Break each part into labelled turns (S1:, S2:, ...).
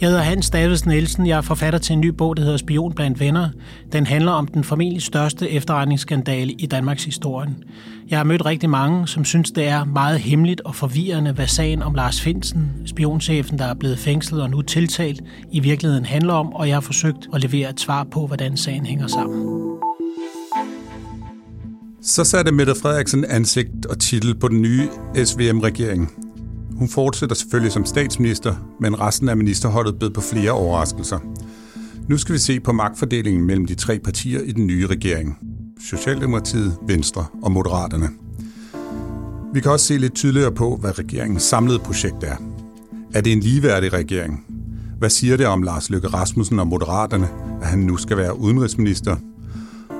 S1: Jeg hedder Hans Davids Nielsen. Jeg er forfatter til en ny bog, der hedder Spion blandt venner. Den handler om den formentlig største efterretningsskandale i Danmarks historie. Jeg har mødt rigtig mange, som synes, det er meget hemmeligt og forvirrende, hvad sagen om Lars Finsen, spionchefen, der er blevet fængslet og nu tiltalt, i virkeligheden handler om, og jeg har forsøgt at levere et svar på, hvordan sagen hænger sammen.
S2: Så satte Mette Frederiksen ansigt og titel på den nye SVM-regering. Hun fortsætter selvfølgelig som statsminister, men resten af ministerholdet bød på flere overraskelser. Nu skal vi se på magtfordelingen mellem de tre partier i den nye regering. Socialdemokratiet, Venstre og Moderaterne. Vi kan også se lidt tydeligere på, hvad regeringens samlede projekt er. Er det en ligeværdig regering? Hvad siger det om Lars Løkke Rasmussen og Moderaterne, at han nu skal være udenrigsminister?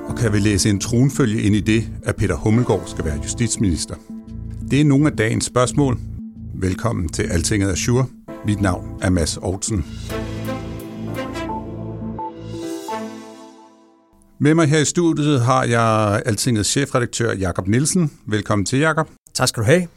S2: Og kan vi læse en tronfølge ind i det, at Peter Hummelgaard skal være justitsminister? Det er nogle af dagens spørgsmål, Velkommen til Altinget Azure. Mit navn er Mads Aarhusen. Med mig her i studiet har jeg Altingets chefredaktør Jakob Nielsen. Velkommen til, Jakob.
S3: Tak skal du have.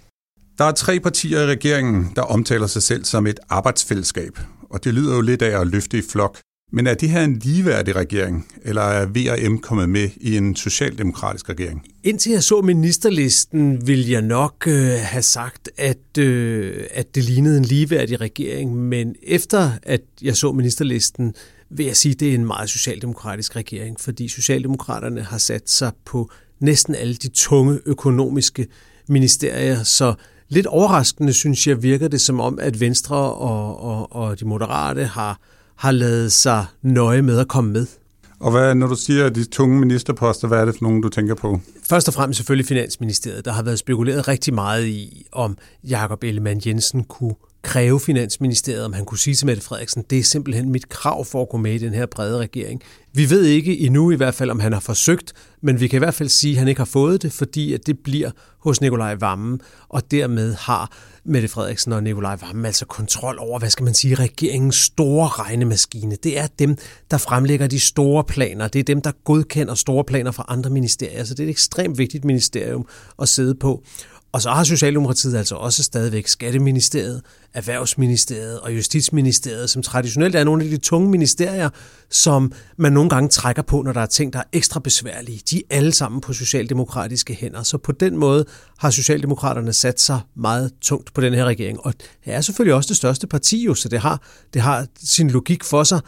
S2: Der er tre partier i regeringen, der omtaler sig selv som et arbejdsfællesskab. Og det lyder jo lidt af at løfte i flok. Men er det her en ligeværdig regering, eller er VRM kommet med i en socialdemokratisk regering?
S3: Indtil jeg så ministerlisten, vil jeg nok øh, have sagt, at, øh, at det lignede en ligeværdig regering. Men efter at jeg så ministerlisten, vil jeg sige, at det er en meget socialdemokratisk regering, fordi Socialdemokraterne har sat sig på næsten alle de tunge økonomiske ministerier, så lidt overraskende synes jeg virker det som om, at Venstre og, og, og de moderate har har lavet sig nøje med at komme med.
S2: Og hvad, når du siger de tunge ministerposter, hvad er det for nogen, du tænker på?
S3: Først og fremmest selvfølgelig Finansministeriet. Der har været spekuleret rigtig meget i, om Jakob Ellemann Jensen kunne kræve Finansministeriet, om han kunne sige til Mette Frederiksen, det er simpelthen mit krav for at gå med i den her brede regering. Vi ved ikke endnu i hvert fald, om han har forsøgt, men vi kan i hvert fald sige, at han ikke har fået det, fordi at det bliver hos Nikolaj Vammen, og dermed har Mette Frederiksen og Nikolaj Vammen altså kontrol over, hvad skal man sige, regeringens store regnemaskine. Det er dem, der fremlægger de store planer. Det er dem, der godkender store planer fra andre ministerier. Så det er et ekstremt vigtigt ministerium at sidde på. Og så har Socialdemokratiet altså også stadigvæk Skatteministeriet, Erhvervsministeriet og Justitsministeriet, som traditionelt er nogle af de tunge ministerier, som man nogle gange trækker på, når der er ting, der er ekstra besværlige. De er alle sammen på socialdemokratiske hænder. Så på den måde har Socialdemokraterne sat sig meget tungt på den her regering. Og det er selvfølgelig også det største parti, jo, så det har, det har sin logik for sig.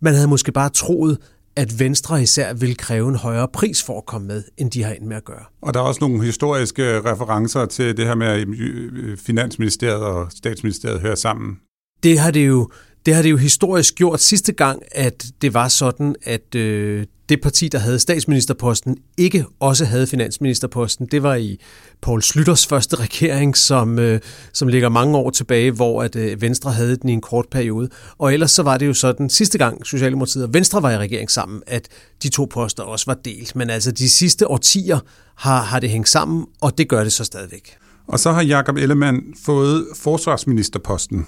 S3: Man havde måske bare troet, at Venstre især vil kræve en højere pris for at komme med, end de har ind med at gøre.
S2: Og der er også nogle historiske referencer til det her med, at øh, øh, Finansministeriet og Statsministeriet hører sammen.
S3: Det har det jo, det har det jo historisk gjort sidste gang, at det var sådan, at øh, det parti, der havde statsministerposten, ikke også havde finansministerposten. Det var i Paul Slytters første regering, som, øh, som ligger mange år tilbage, hvor at øh, Venstre havde den i en kort periode. Og ellers så var det jo sådan, sidste gang Socialdemokratiet og Venstre var i regering sammen, at de to poster også var delt. Men altså de sidste årtier har, har det hængt sammen, og det gør det så stadigvæk.
S2: Og så har Jakob Ellemann fået forsvarsministerposten.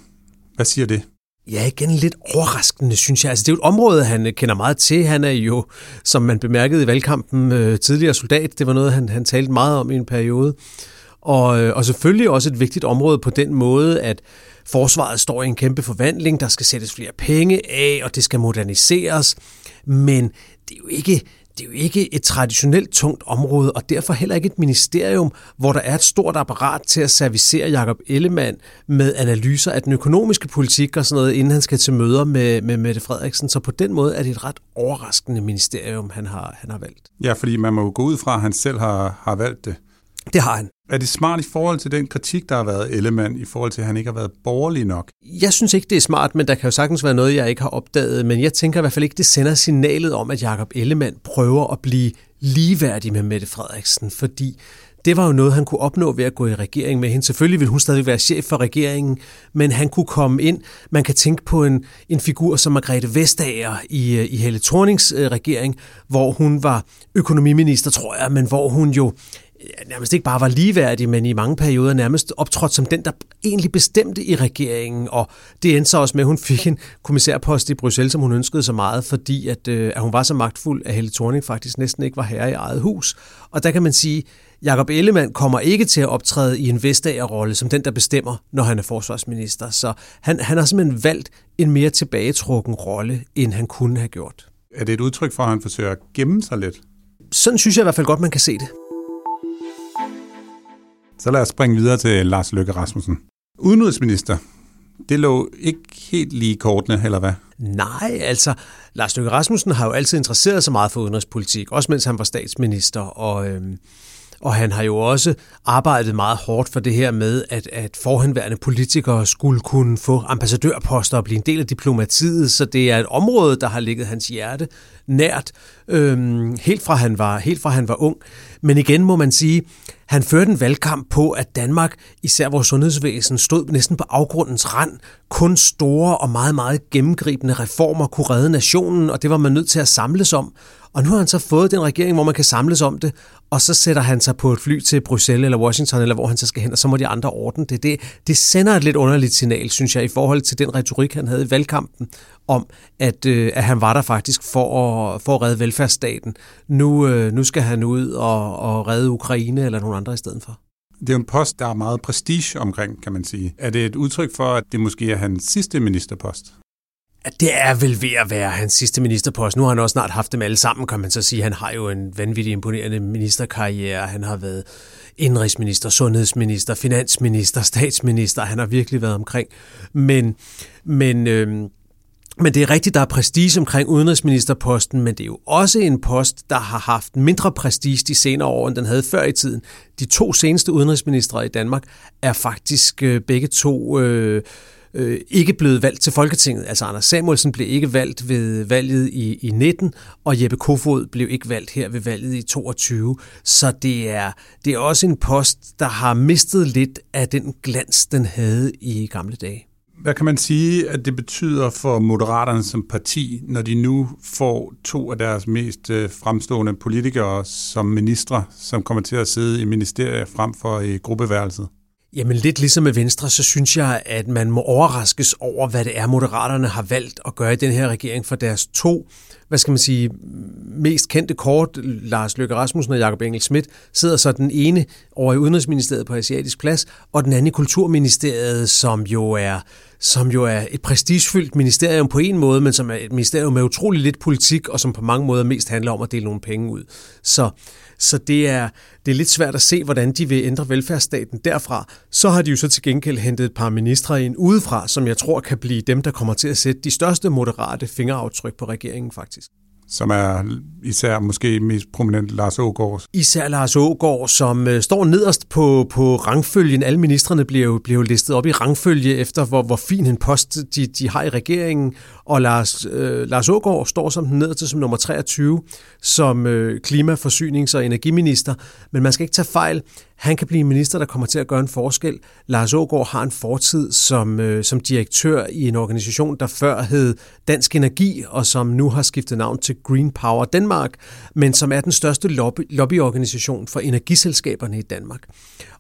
S2: Hvad siger det?
S3: Ja, igen lidt overraskende, synes jeg. Altså, det er jo et område, han øh, kender meget til. Han er jo, som man bemærkede i valgkampen, øh, tidligere soldat. Det var noget, han, han talte meget om i en periode. Og, øh, og selvfølgelig også et vigtigt område på den måde, at forsvaret står i en kæmpe forvandling. Der skal sættes flere penge af, og det skal moderniseres. Men det er jo ikke det er jo ikke et traditionelt tungt område, og derfor heller ikke et ministerium, hvor der er et stort apparat til at servicere Jakob Ellemann med analyser af den økonomiske politik og sådan noget, inden han skal til møder med, med Mette Frederiksen. Så på den måde er det et ret overraskende ministerium, han har, han har valgt.
S2: Ja, fordi man må jo gå ud fra, at han selv har, har valgt det.
S3: Det har han.
S2: Er det smart i forhold til den kritik, der har været Ellemann, i forhold til, at han ikke har været borgerlig nok?
S3: Jeg synes ikke, det er smart, men der kan jo sagtens være noget, jeg ikke har opdaget. Men jeg tænker i hvert fald ikke, det sender signalet om, at Jakob Ellemann prøver at blive ligeværdig med Mette Frederiksen, fordi det var jo noget, han kunne opnå ved at gå i regering med hende. Selvfølgelig ville hun stadig være chef for regeringen, men han kunne komme ind. Man kan tænke på en, en figur som Margrethe Vestager i, i Helle Thornings øh, regering, hvor hun var økonomiminister, tror jeg, men hvor hun jo nærmest ikke bare var ligeværdig, men i mange perioder nærmest optrådt som den, der egentlig bestemte i regeringen. Og det endte så også med, at hun fik en kommissærpost i Bruxelles, som hun ønskede så meget, fordi at, øh, at hun var så magtfuld, at Helle Thorning faktisk næsten ikke var herre i eget hus. Og der kan man sige, Jakob Ellemann kommer ikke til at optræde i en Vestager-rolle som den, der bestemmer, når han er forsvarsminister. Så han, han har simpelthen valgt en mere tilbagetrukken rolle, end han kunne have gjort.
S2: Er det et udtryk for, at han forsøger at gemme sig lidt?
S3: Sådan synes jeg i hvert fald godt, man kan se det.
S2: Så lad os springe videre til Lars Løkke Rasmussen. Udenrigsminister, det lå ikke helt lige kortene, eller hvad?
S3: Nej, altså, Lars Løkke Rasmussen har jo altid interesseret sig meget for udenrigspolitik, også mens han var statsminister, og, øhm, og han har jo også arbejdet meget hårdt for det her med, at, at forhenværende politikere skulle kunne få ambassadørposter og blive en del af diplomatiet, så det er et område, der har ligget hans hjerte nært, øhm, helt, fra han var, helt fra han var ung. Men igen må man sige, han førte en valgkamp på, at Danmark, især vores sundhedsvæsen, stod næsten på afgrundens rand. Kun store og meget, meget gennemgribende reformer kunne redde nationen, og det var man nødt til at samles om. Og nu har han så fået den regering, hvor man kan samles om det, og så sætter han sig på et fly til Bruxelles eller Washington, eller hvor han så skal hen, og så må de andre ordne det. Det, det sender et lidt underligt signal, synes jeg, i forhold til den retorik, han havde i valgkampen, om, at, øh, at han var der faktisk for at, for at redde velfærdsstaten. Nu, øh, nu skal han ud og, og redde Ukraine eller nogen andre i stedet for.
S2: Det er jo en post, der er meget prestige omkring, kan man sige. Er det et udtryk for, at det måske er hans sidste ministerpost?
S3: Det er vel ved at være hans sidste ministerpost. Nu har han også snart haft dem alle sammen, kan man så sige. Han har jo en vanvittig imponerende ministerkarriere. Han har været indrigsminister, sundhedsminister, finansminister, statsminister. Han har virkelig været omkring. Men, men øh, men det er rigtigt, der er prestige omkring udenrigsministerposten, men det er jo også en post, der har haft mindre prestige de senere år, end den havde før i tiden. De to seneste udenrigsministre i Danmark er faktisk øh, begge to øh, øh, ikke blevet valgt til Folketinget. Altså Anders Samuelsen blev ikke valgt ved valget i, i 19, og Jeppe Kofod blev ikke valgt her ved valget i 22. Så det er, det er også en post, der har mistet lidt af den glans, den havde i gamle dage.
S2: Hvad kan man sige, at det betyder for Moderaterne som parti, når de nu får to af deres mest øh, fremstående politikere som ministre, som kommer til at sidde i ministeriet frem for i gruppeværelset?
S3: Jamen lidt ligesom med Venstre, så synes jeg, at man må overraskes over, hvad det er, Moderaterne har valgt at gøre i den her regering for deres to hvad skal man sige, mest kendte kort, Lars Løkke Rasmussen og Jakob Engel Schmidt, sidder så den ene over i Udenrigsministeriet på Asiatisk Plads, og den anden i Kulturministeriet, som jo er som jo er et prestigefyldt ministerium på en måde, men som er et ministerium med utrolig lidt politik, og som på mange måder mest handler om at dele nogle penge ud. Så, så det, er, det er lidt svært at se, hvordan de vil ændre velfærdsstaten derfra. Så har de jo så til gengæld hentet et par ministre ind udefra, som jeg tror kan blive dem, der kommer til at sætte de største moderate fingeraftryk på regeringen faktisk
S2: som er især måske mest prominent Lars Ågaard.
S3: Især Lars Ågaard, som øh, står nederst på, på rangfølgen. Alle ministerne bliver jo, bliver jo listet op i rangfølge efter, hvor, hvor fin en post de, de har i regeringen. Og Lars, øh, Lars Ågaard står som den nederste som nummer 23, som øh, klima-, forsynings- og energiminister. Men man skal ikke tage fejl. Han kan blive en minister, der kommer til at gøre en forskel. Lars Ågaard har en fortid som, øh, som direktør i en organisation, der før hed Dansk Energi, og som nu har skiftet navn til Green Power Danmark, men som er den største lobby, lobbyorganisation for energiselskaberne i Danmark.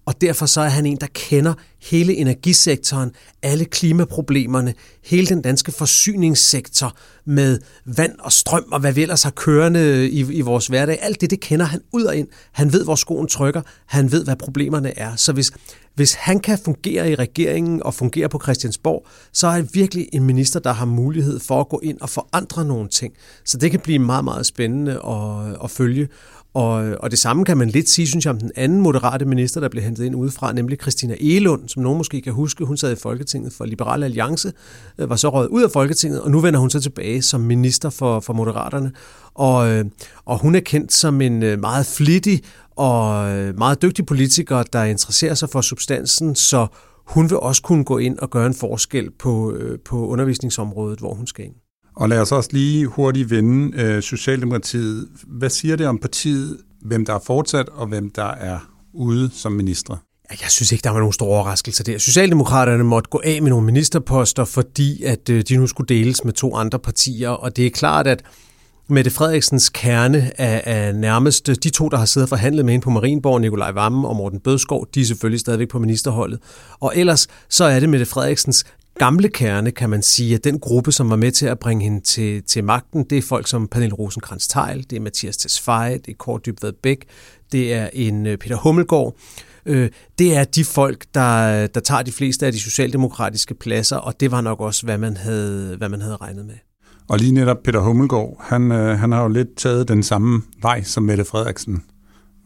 S3: Og derfor så er han en, der kender hele energisektoren, alle klimaproblemerne, hele den danske forsyningssektor med vand og strøm og hvad vi ellers har kørende i, i vores hverdag. Alt det, det kender han ud og ind. Han ved, hvor skoen trykker. Han ved, hvad problemerne er. Så hvis, hvis han kan fungere i regeringen og fungere på Christiansborg, så er han virkelig en minister, der har mulighed for at gå ind og forandre nogle ting. Så det kan blive meget, meget spændende at, at følge. Og, og det samme kan man lidt sige, synes jeg, om den anden moderate minister, der blev hentet ind udefra, nemlig Christina Elund, som nogen måske kan huske. Hun sad i Folketinget for Liberal Alliance, øh, var så røget ud af Folketinget, og nu vender hun så tilbage som minister for, for Moderaterne. Og, øh, og hun er kendt som en øh, meget flittig og meget dygtig politiker, der interesserer sig for substansen, så hun vil også kunne gå ind og gøre en forskel på, på undervisningsområdet, hvor hun skal ind.
S2: Og lad os også lige hurtigt vende øh, Socialdemokratiet. Hvad siger det om partiet, hvem der er fortsat og hvem der er ude som ministre?
S3: Jeg synes ikke, der var nogen store overraskelser der. Socialdemokraterne måtte gå af med nogle ministerposter, fordi at øh, de nu skulle deles med to andre partier, og det er klart, at Mette Frederiksens kerne af, af nærmest øh, de to, der har siddet og forhandlet med hende på Marienborg, Nikolaj Vammen og Morten Bødskov, de er selvfølgelig stadigvæk på ministerholdet. Og ellers så er det Mette Frederiksens gamle kerne, kan man sige, at den gruppe, som var med til at bringe hende til, til magten, det er folk som Pernille rosenkrantz teil det er Mathias Tesfaye, det er Kåre Dybvad Bæk, det er en øh, Peter Hummelgaard, øh, det er de folk, der, der tager de fleste af de socialdemokratiske pladser, og det var nok også, hvad man havde, hvad man havde regnet med.
S2: Og lige netop Peter Hummelgaard, han, øh, han har jo lidt taget den samme vej som Mette Frederiksen.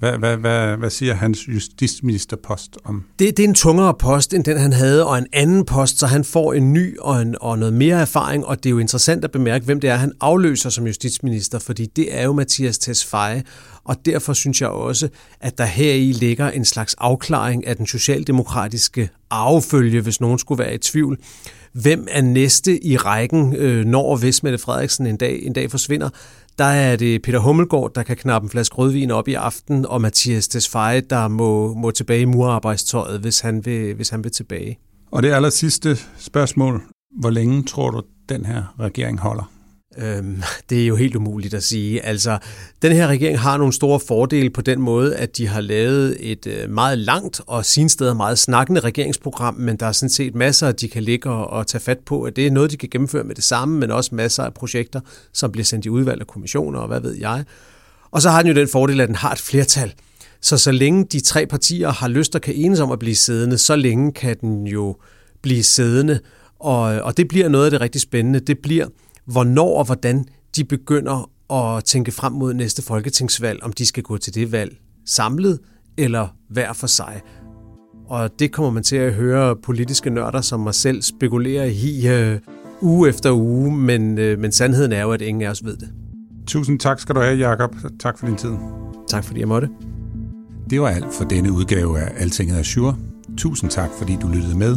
S2: Hvad, hvad, hvad, hvad siger hans justitsministerpost om?
S3: Det, det er en tungere post, end den han havde, og en anden post, så han får en ny og, en, og noget mere erfaring, og det er jo interessant at bemærke, hvem det er, han afløser som justitsminister, fordi det er jo Mathias Tesfaye, og derfor synes jeg også, at der her i ligger en slags afklaring af den socialdemokratiske arvefølge, hvis nogen skulle være i tvivl. Hvem er næste i rækken, øh, når hvis Mette Frederiksen en dag, en dag forsvinder? Der er det Peter Hummelgaard, der kan knappe en flaske rødvin op i aften, og Mathias Tesfaye, der må, må tilbage i murarbejdstøjet, hvis han, vil, hvis han vil tilbage.
S2: Og det aller sidste spørgsmål. Hvor længe tror du, den her regering holder?
S3: Øhm, det er jo helt umuligt at sige. Altså, den her regering har nogle store fordele på den måde, at de har lavet et øh, meget langt og sin steder meget snakkende regeringsprogram, men der er sådan set masser, de kan ligge og, tage fat på. At det er noget, de kan gennemføre med det samme, men også masser af projekter, som bliver sendt i udvalg og kommissioner og hvad ved jeg. Og så har den jo den fordel, at den har et flertal. Så så længe de tre partier har lyst og kan enes om at blive siddende, så længe kan den jo blive siddende. Og, og det bliver noget af det rigtig spændende. Det bliver, hvornår og hvordan de begynder at tænke frem mod næste folketingsvalg, om de skal gå til det valg samlet eller hver for sig. Og det kommer man til at høre politiske nørder som mig selv spekulere i uh, uge efter uge, men, uh, men sandheden er jo, at ingen af os ved det.
S2: Tusind tak skal du have, Jakob. Tak for din tid.
S3: Tak fordi jeg måtte.
S2: Det var alt for denne udgave af Altinget Azure. Tusind tak, fordi du lyttede med.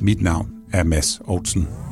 S2: Mit navn er Mads Aarhusen.